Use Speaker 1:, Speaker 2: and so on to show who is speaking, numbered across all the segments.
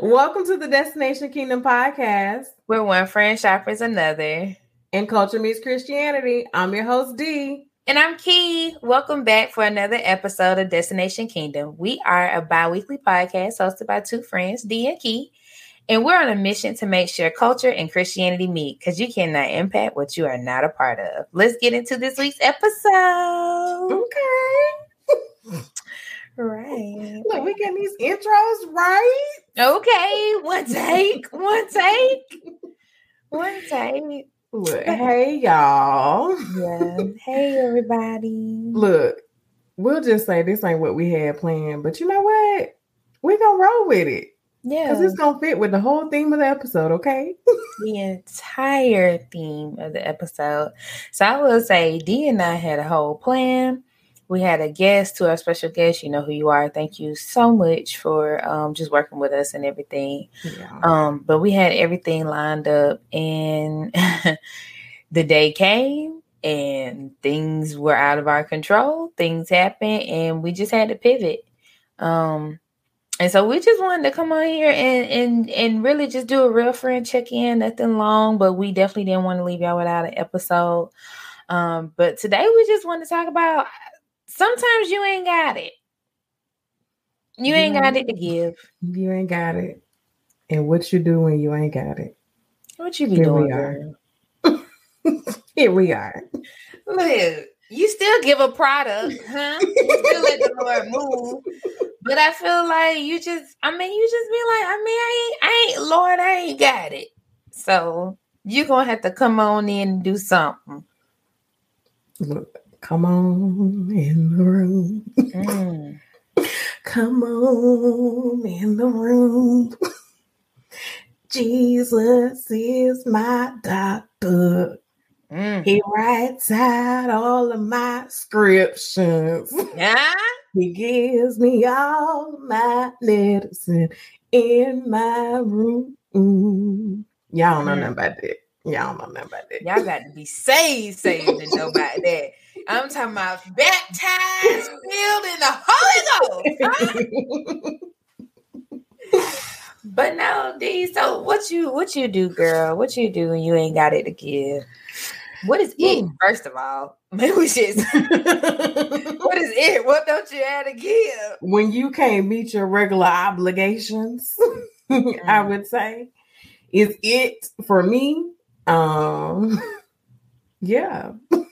Speaker 1: Welcome to the Destination Kingdom podcast,
Speaker 2: where one friend sharpens another.
Speaker 1: And culture meets Christianity. I'm your host, D.
Speaker 2: And I'm Key. Welcome back for another episode of Destination Kingdom. We are a bi weekly podcast hosted by two friends, D and Key. And we're on a mission to make sure culture and Christianity meet because you cannot impact what you are not a part of. Let's get into this week's episode.
Speaker 1: Okay.
Speaker 2: right.
Speaker 1: Look, we getting these intros right.
Speaker 2: Okay. One take. One take. One take.
Speaker 1: Look, hey y'all.
Speaker 2: Yeah. Hey everybody.
Speaker 1: Look, we'll just say this ain't what we had planned, but you know what? We're gonna roll with it.
Speaker 2: Yeah.
Speaker 1: Because it's gonna fit with the whole theme of the episode, okay?
Speaker 2: the entire theme of the episode. So I will say D and I had a whole plan. We had a guest to our special guest. You know who you are. Thank you so much for um, just working with us and everything. Yeah. Um, but we had everything lined up, and the day came, and things were out of our control. Things happened, and we just had to pivot. Um, and so we just wanted to come on here and and and really just do a real friend check in, nothing long, but we definitely didn't want to leave y'all without an episode. Um, but today we just want to talk about sometimes you ain't got it. You ain't got it to give.
Speaker 1: You ain't got it. And what you do when you ain't got it.
Speaker 2: What you be here doing?
Speaker 1: We here we are.
Speaker 2: Look, you still give a product, huh? You still let the Lord move. But I feel like you just, I mean, you just be like, I mean, I ain't, I ain't, Lord, I ain't got it. So you're gonna have to come on in and do something.
Speaker 1: Look, come on in the room. Mm. come on in the room. Jesus is my doctor. Mm. He writes out all of my scriptures.
Speaker 2: Yeah.
Speaker 1: He gives me all my medicine in my room. Y'all don't know mm. nothing about that. Y'all don't about that.
Speaker 2: Y'all got to be saved, saved to know about that. I'm talking about baptized, filled in the Holy Ghost. Huh? but no, D. So what you what you do, girl? What you do when you ain't got it to give? What is it? Hmm. First of all, maybe we should. what is it? What don't you have to give?
Speaker 1: When you can't meet your regular obligations, mm. I would say, is it for me? Um, yeah.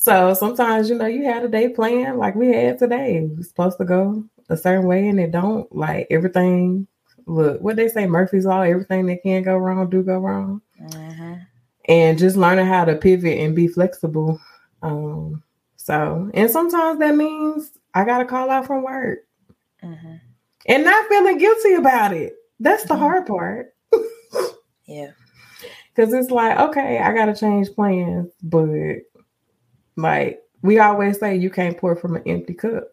Speaker 1: So sometimes you know you had a day plan like we had today. We're supposed to go a certain way and it don't like everything. Look, what they say, Murphy's law. Everything that can go wrong do go wrong. Mm-hmm and just learning how to pivot and be flexible. Um, so, and sometimes that means I got to call out from work mm-hmm. and not feeling guilty about it. That's the mm-hmm. hard part.
Speaker 2: yeah.
Speaker 1: Cause it's like, okay, I got to change plans, but like we always say, you can't pour from an empty cup.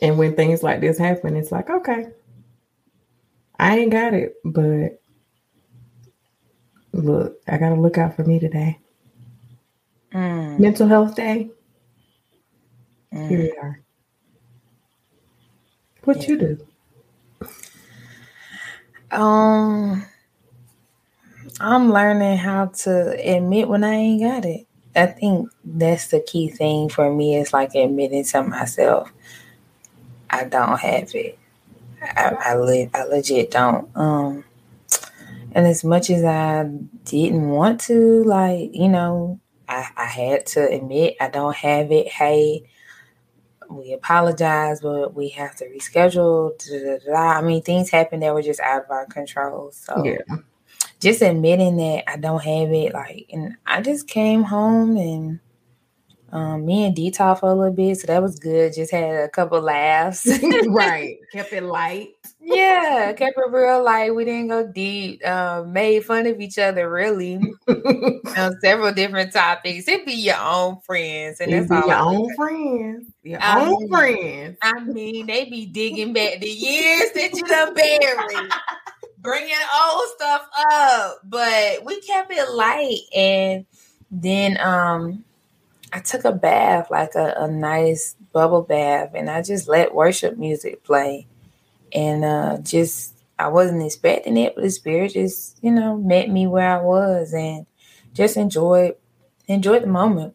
Speaker 1: And when things like this happen, it's like, okay, I ain't got it, but look, I gotta look out for me today. Mm. Mental health day. Mm. Here we are. What yeah. you do?
Speaker 2: Um, I'm learning how to admit when I ain't got it. I think that's the key thing for me is like admitting to myself I don't have it. I I, le- I legit don't. Um, and as much as I didn't want to, like, you know, I, I had to admit I don't have it. Hey, we apologize, but we have to reschedule. Da, da, da, I mean, things happen that were just out of our control. So, yeah. Just admitting that I don't have it, like, and I just came home and um, me and D talked for a little bit, so that was good. Just had a couple laughs.
Speaker 1: right. Kept it light.
Speaker 2: yeah, kept it real light. We didn't go deep. Um, made fun of each other really on several different topics. It'd be your own friends, and
Speaker 1: that's
Speaker 2: all.
Speaker 1: Your own friends. Your I own
Speaker 2: mean,
Speaker 1: friends.
Speaker 2: I mean, they be digging back the years that you done buried. Bringing old stuff up, but we kept it light, and then um I took a bath, like a, a nice bubble bath, and I just let worship music play. and uh, just I wasn't expecting it, but the spirit just you know met me where I was and just enjoyed enjoyed the moment.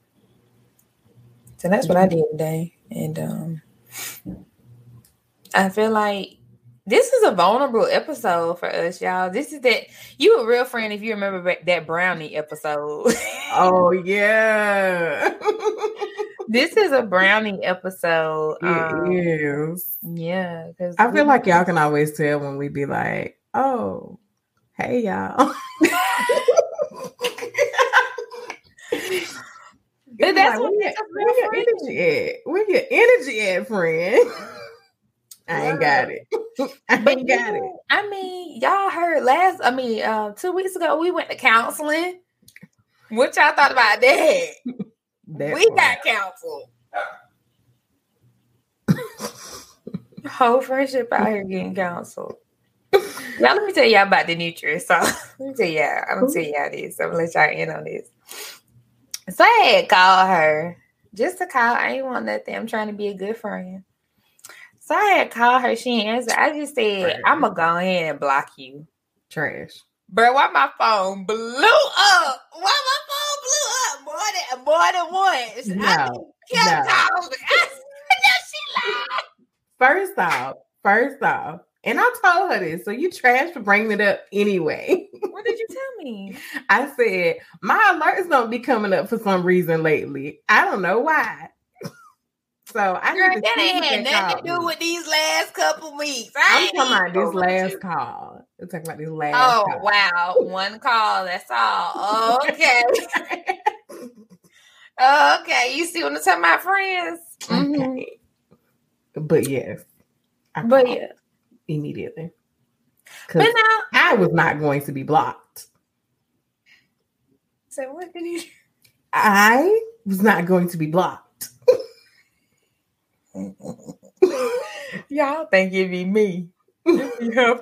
Speaker 2: So that's what I did today, and um, I feel like this is a vulnerable episode for us, y'all. This is that you a real friend if you remember that brownie episode.
Speaker 1: oh yeah.
Speaker 2: this is a brownie episode.
Speaker 1: It um, is.
Speaker 2: Yeah,
Speaker 1: I feel like y'all can always tell when we be like, "Oh, hey y'all."
Speaker 2: But that's like,
Speaker 1: where, where your energy at? Where your energy at, friend? I ain't got it. I but ain't got it.
Speaker 2: I mean, y'all heard last. I mean, uh, two weeks ago we went to counseling. What y'all thought about that? that we got counseled. Whole friendship out here getting counseled. Y'all, let me tell y'all about the nutrients. So let me tell y'all. I'm gonna tell y'all this. I'm gonna let y'all in on this. So I had called her just to call. I ain't want nothing. I'm trying to be a good friend. So I had called her. She didn't answer. I just said, I'm going to go ahead and block you.
Speaker 1: Trash.
Speaker 2: Bro, why my phone blew up? Why my phone blew up more than, more than once? No, I kept no. she lied.
Speaker 1: First off, first off, and I told her this, so you trash for bringing it up anyway.
Speaker 2: What did you tell me?
Speaker 1: I said, my alerts don't be coming up for some reason lately. I don't know why. So I
Speaker 2: Girl, that ain't had nothing to do with these last couple weeks. I
Speaker 1: am talking about this last call. I'm talking about this last.
Speaker 2: Oh call. wow, one call. That's all. Okay. okay, you see what I'm talking about, friends?
Speaker 1: Mm-hmm. But yes,
Speaker 2: I but yeah,
Speaker 1: immediately. But now I was not going to be blocked.
Speaker 2: So what did you?
Speaker 1: I was not going to be blocked.
Speaker 2: Y'all think it be me. It be her. y'all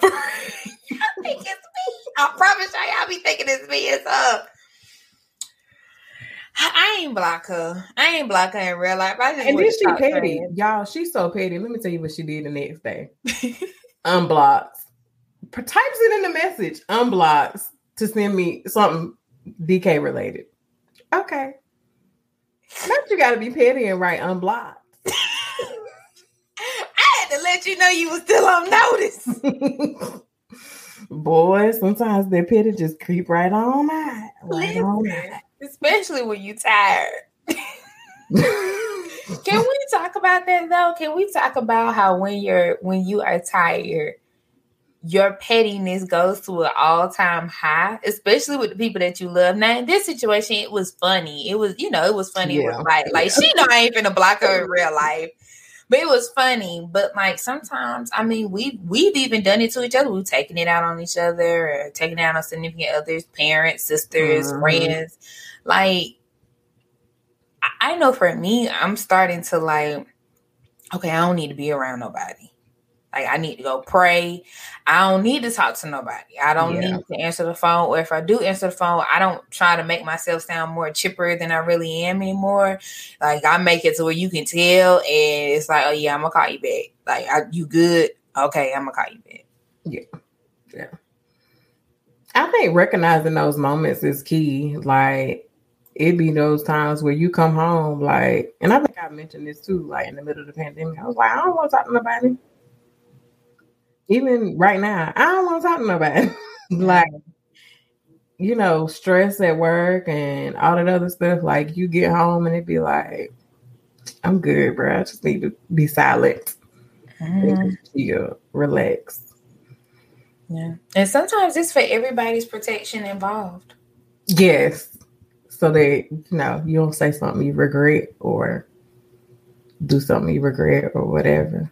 Speaker 2: think it's me. I promise y'all, y'all be thinking it's me. It's up. I ain't block her. I ain't block her in real life. I just
Speaker 1: and then she petty, y'all. She's so petty. Let me tell you what she did the next day. Unblocks. Types it in the message. Unblocks to send me something DK related. Okay. Now you got to be petty and write unblock
Speaker 2: to let you know you was still on notice.
Speaker 1: Boy, sometimes that pity just creep right on out. Right on out.
Speaker 2: Especially when you tired. Can we talk about that though? Can we talk about how when you're when you are tired, your pettiness goes to an all-time high, especially with the people that you love. Now, in this situation, it was funny. It was, you know, it was funny. Yeah. Like, like she know I ain't gonna block her in real life. But it was funny. But like sometimes, I mean, we we've even done it to each other. We've taken it out on each other, or taking it out on significant others, parents, sisters, mm-hmm. friends. Like I know for me, I'm starting to like, okay, I don't need to be around nobody. Like I need to go pray. I don't need to talk to nobody. I don't yeah. need to answer the phone. Or if I do answer the phone, I don't try to make myself sound more chipper than I really am anymore. Like I make it to where you can tell, and it's like, oh yeah, I'm gonna call you back. Like, I, you good? Okay, I'm gonna call you back.
Speaker 1: Yeah, yeah. I think recognizing those moments is key. Like it be those times where you come home, like, and I think I mentioned this too, like in the middle of the pandemic. I was like, I don't want to talk to nobody even right now, I don't want to talk to nobody. like, you know, stress at work and all that other stuff. Like, you get home and it be like, I'm good, bro. I just need to be silent. Mm-hmm. You relax.
Speaker 2: Yeah. And sometimes it's for everybody's protection involved.
Speaker 1: Yes. So that, you know, you don't say something you regret or do something you regret or whatever.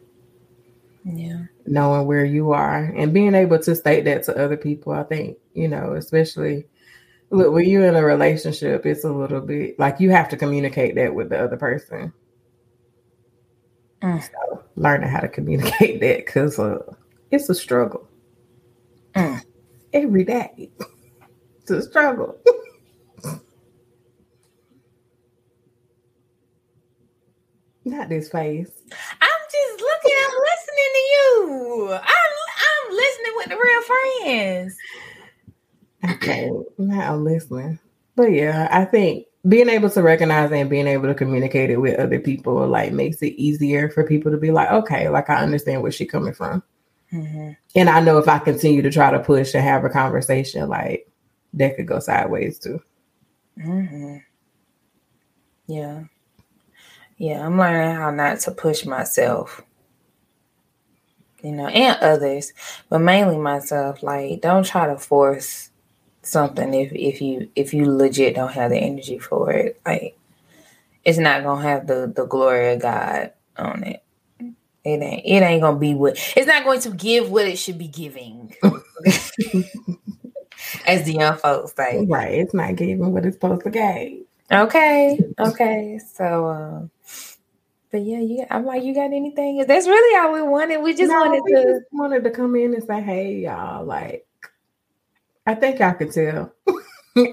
Speaker 2: Yeah
Speaker 1: knowing where you are and being able to state that to other people. I think, you know, especially look, when you're in a relationship, it's a little bit like you have to communicate that with the other person. Mm. So learning how to communicate that because uh, it's a struggle mm. every day. It's a struggle. Not this face.
Speaker 2: I'm. I'm listening with the real friends.
Speaker 1: Okay, now I'm listening. But yeah, I think being able to recognize and being able to communicate it with other people like makes it easier for people to be like, okay, like I understand where she's coming from. Mm-hmm. And I know if I continue to try to push and have a conversation, like that could go sideways too.
Speaker 2: Mm-hmm. Yeah. Yeah, I'm learning how not to push myself, you know, and others, but mainly myself. Like, don't try to force something if if you if you legit don't have the energy for it. Like, it's not gonna have the the glory of God on it. It ain't it ain't gonna be what it's not going to give what it should be giving. As the young folks say.
Speaker 1: Right. It's not giving what it's supposed to give.
Speaker 2: Okay. Okay. So um but yeah, you I'm like, you got anything? That's really all we wanted. We just no, wanted we to just
Speaker 1: wanted to come in and say, hey y'all, like I think y'all can tell.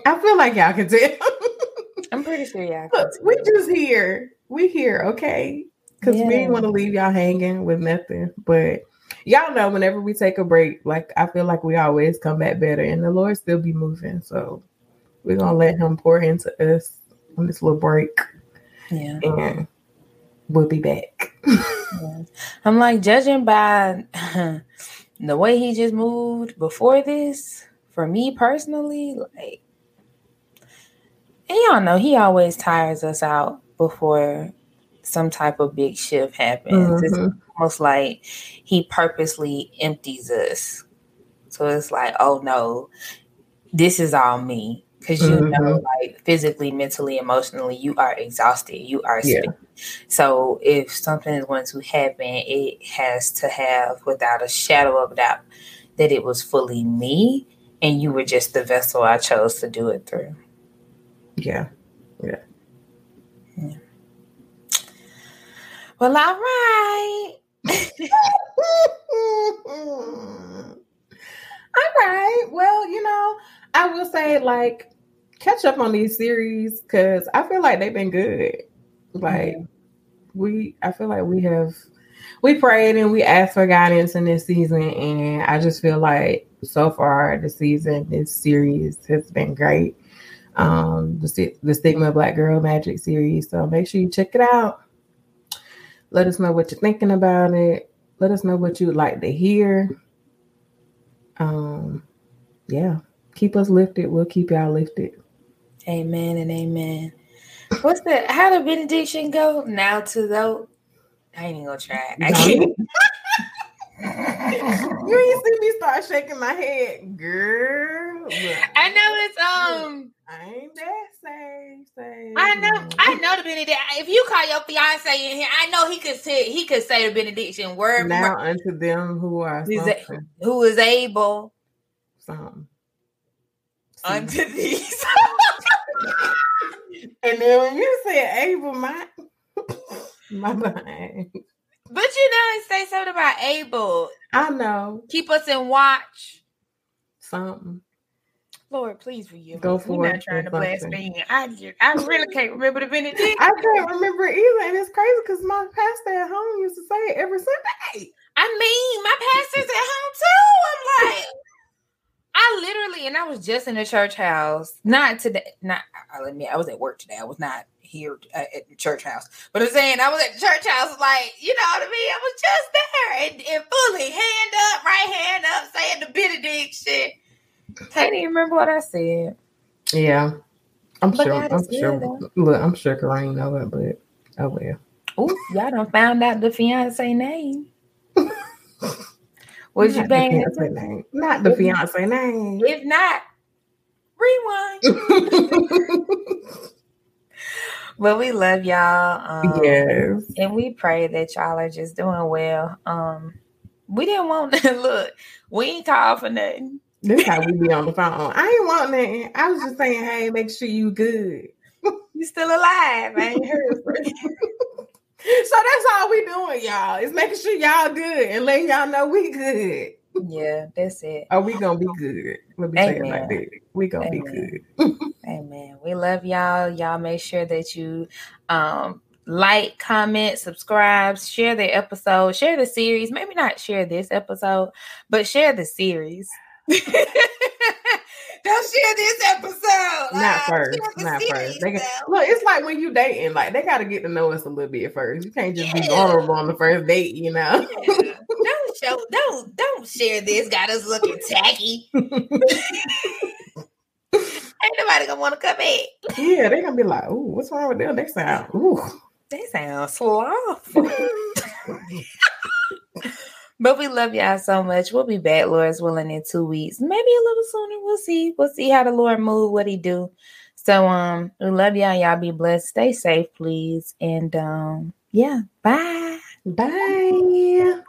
Speaker 1: I feel like y'all can tell.
Speaker 2: I'm pretty sure y'all
Speaker 1: can We just here. We here, okay? Because yeah. we didn't want to leave y'all hanging with nothing. But y'all know whenever we take a break, like I feel like we always come back better and the Lord still be moving. So we're gonna let him pour into us on this little break.
Speaker 2: Yeah.
Speaker 1: And we'll be back.
Speaker 2: yeah. I'm like judging by the way he just moved before this, for me personally, like and y'all know he always tires us out before some type of big shift happens. Mm-hmm. It's almost like he purposely empties us. So it's like, oh no, this is all me. Because you mm-hmm. know, like physically, mentally, emotionally, you are exhausted. You are yeah. So if something is going to happen, it has to have, without a shadow of doubt, that it was fully me and you were just the vessel I chose to do it through.
Speaker 1: Yeah. Yeah.
Speaker 2: yeah. Well, all right.
Speaker 1: all right. Well, you know, I will say like catch up on these series because I feel like they've been good. Like mm-hmm. we, I feel like we have we prayed and we asked for guidance in this season, and I just feel like so far the season, this series has been great. Um, the the Stigma Black Girl Magic series. So make sure you check it out. Let us know what you're thinking about it. Let us know what you would like to hear. Um, yeah, keep us lifted. We'll keep y'all lifted.
Speaker 2: Amen and amen. What's that? How the benediction go? Now to those. I ain't even gonna try. I can't.
Speaker 1: you ain't see me start shaking my head, girl.
Speaker 2: I know it's um.
Speaker 1: I ain't that say say.
Speaker 2: I know, I know the benediction. If you call your fiance in here, I know he could say he could say the benediction word.
Speaker 1: Now unto them who are
Speaker 2: who is able.
Speaker 1: Something.
Speaker 2: Unto these.
Speaker 1: and then when you say able, my my mind.
Speaker 2: But you know, say something about able.
Speaker 1: I know.
Speaker 2: Keep us in watch.
Speaker 1: Something.
Speaker 2: Lord, please forgive
Speaker 1: Go for
Speaker 2: We're
Speaker 1: it.
Speaker 2: not trying to blaspheme. I just, I really can't remember the benediction.
Speaker 1: I can't remember either, and it's crazy because my pastor at home used to say it every Sunday.
Speaker 2: I mean, my pastor's at home too. I'm like, I literally, and I was just in the church house, not today. Not, I'll admit, I was at work today. I was not here uh, at the church house. But I'm saying I was at the church house, like, you know what I mean? I was just there and, and fully hand up, right hand up, saying the benediction. Can't even remember what I said.
Speaker 1: Yeah. I'm but sure. I'm sure. Though. Look, I'm sure Kareem know it, but oh well.
Speaker 2: Oh, y'all don't found out the fiance name. Was you paying
Speaker 1: name? Not the fiance name.
Speaker 2: If not, rewind. Well, we love y'all.
Speaker 1: Um, yes.
Speaker 2: And we pray that y'all are just doing well. Um, we didn't want to look, we ain't called for nothing.
Speaker 1: This how we be on the phone. I ain't want nothing. I was just saying, hey, make sure you good.
Speaker 2: you still alive. I ain't heard from you.
Speaker 1: so that's all we doing, y'all. Is making sure y'all good and letting y'all know we good.
Speaker 2: Yeah, that's it.
Speaker 1: Are we gonna be good? Let me Amen. say it like that. We gonna Amen. be
Speaker 2: good. Amen. We love y'all. Y'all make sure that you um like, comment, subscribe, share the episode, share the series. Maybe not share this episode, but share the series. Don't share this episode.
Speaker 1: Not
Speaker 2: Uh,
Speaker 1: first.
Speaker 2: share the
Speaker 1: Not first. They got, look, it's like when you dating, like they gotta get to know us a little bit first. You can't just be vulnerable on the first date, you know.
Speaker 2: Yeah. Don't show. Don't don't share this. Got us looking tacky. Ain't nobody gonna want to come in.
Speaker 1: yeah, they're gonna be like, ooh, what's wrong with them? They sound ooh.
Speaker 2: They sound slothful. but we love y'all so much. We'll be back, Lord's willing, in two weeks. Maybe a little sooner. We'll see. We'll see how the Lord move, what he do. So um we love y'all. Y'all be blessed. Stay safe, please. And um, yeah, bye.
Speaker 1: Bye.